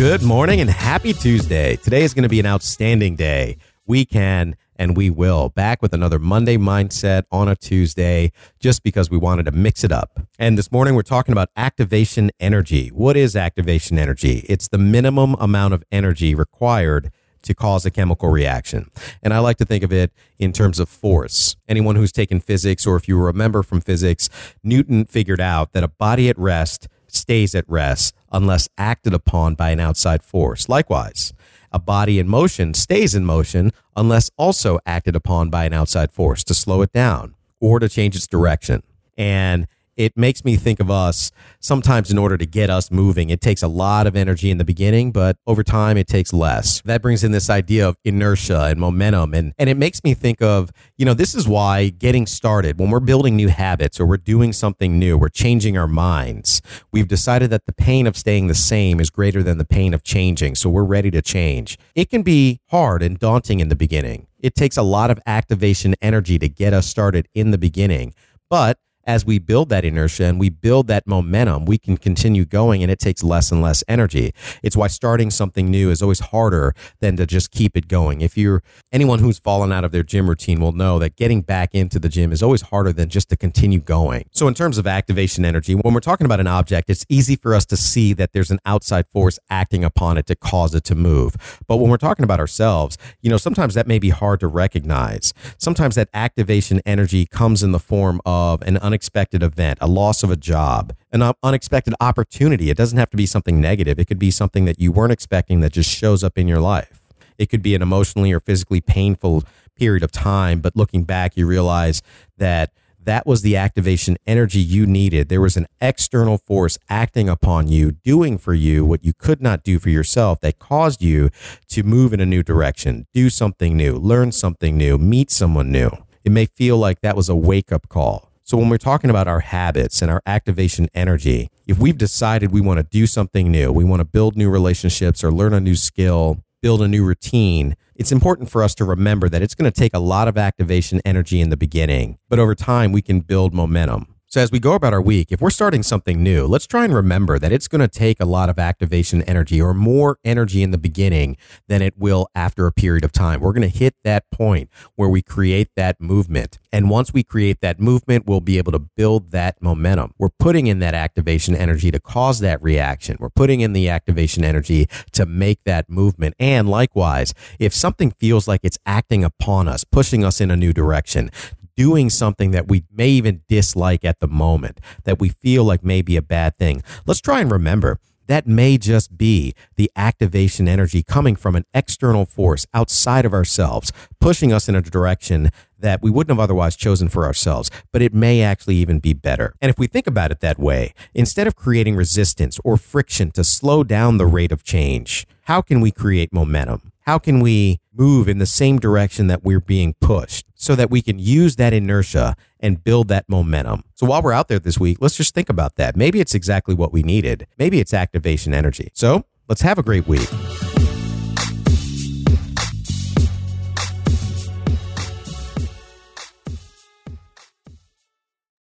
Good morning and happy Tuesday. Today is going to be an outstanding day. We can and we will. Back with another Monday mindset on a Tuesday just because we wanted to mix it up. And this morning we're talking about activation energy. What is activation energy? It's the minimum amount of energy required to cause a chemical reaction. And I like to think of it in terms of force. Anyone who's taken physics, or if you remember from physics, Newton figured out that a body at rest stays at rest unless acted upon by an outside force. Likewise, a body in motion stays in motion unless also acted upon by an outside force to slow it down or to change its direction. And it makes me think of us sometimes in order to get us moving. It takes a lot of energy in the beginning, but over time it takes less. That brings in this idea of inertia and momentum. And, and it makes me think of, you know, this is why getting started, when we're building new habits or we're doing something new, we're changing our minds, we've decided that the pain of staying the same is greater than the pain of changing. So we're ready to change. It can be hard and daunting in the beginning. It takes a lot of activation energy to get us started in the beginning. But as we build that inertia and we build that momentum, we can continue going and it takes less and less energy. It's why starting something new is always harder than to just keep it going. If you're anyone who's fallen out of their gym routine will know that getting back into the gym is always harder than just to continue going. So in terms of activation energy, when we're talking about an object, it's easy for us to see that there's an outside force acting upon it to cause it to move. But when we're talking about ourselves, you know, sometimes that may be hard to recognize. Sometimes that activation energy comes in the form of an unexpected event, a loss of a job, an um, unexpected opportunity. It doesn't have to be something negative. It could be something that you weren't expecting that just shows up in your life. It could be an emotionally or physically painful period of time, but looking back, you realize that that was the activation energy you needed. There was an external force acting upon you, doing for you what you could not do for yourself that caused you to move in a new direction, do something new, learn something new, meet someone new. It may feel like that was a wake up call. So when we're talking about our habits and our activation energy, if we've decided we want to do something new, we want to build new relationships or learn a new skill, build a new routine, it's important for us to remember that it's going to take a lot of activation energy in the beginning, but over time we can build momentum. So, as we go about our week, if we're starting something new, let's try and remember that it's going to take a lot of activation energy or more energy in the beginning than it will after a period of time. We're going to hit that point where we create that movement. And once we create that movement, we'll be able to build that momentum. We're putting in that activation energy to cause that reaction. We're putting in the activation energy to make that movement. And likewise, if something feels like it's acting upon us, pushing us in a new direction, doing something that we may even dislike at the moment, that we feel like may be a bad thing. Let's try and remember that may just be the activation energy coming from an external force outside of ourselves, pushing us in a direction that we wouldn't have otherwise chosen for ourselves, but it may actually even be better. And if we think about it that way, instead of creating resistance or friction to slow down the rate of change, how can we create momentum? How can we move in the same direction that we're being pushed so that we can use that inertia and build that momentum? So while we're out there this week, let's just think about that. Maybe it's exactly what we needed. Maybe it's activation energy. So let's have a great week.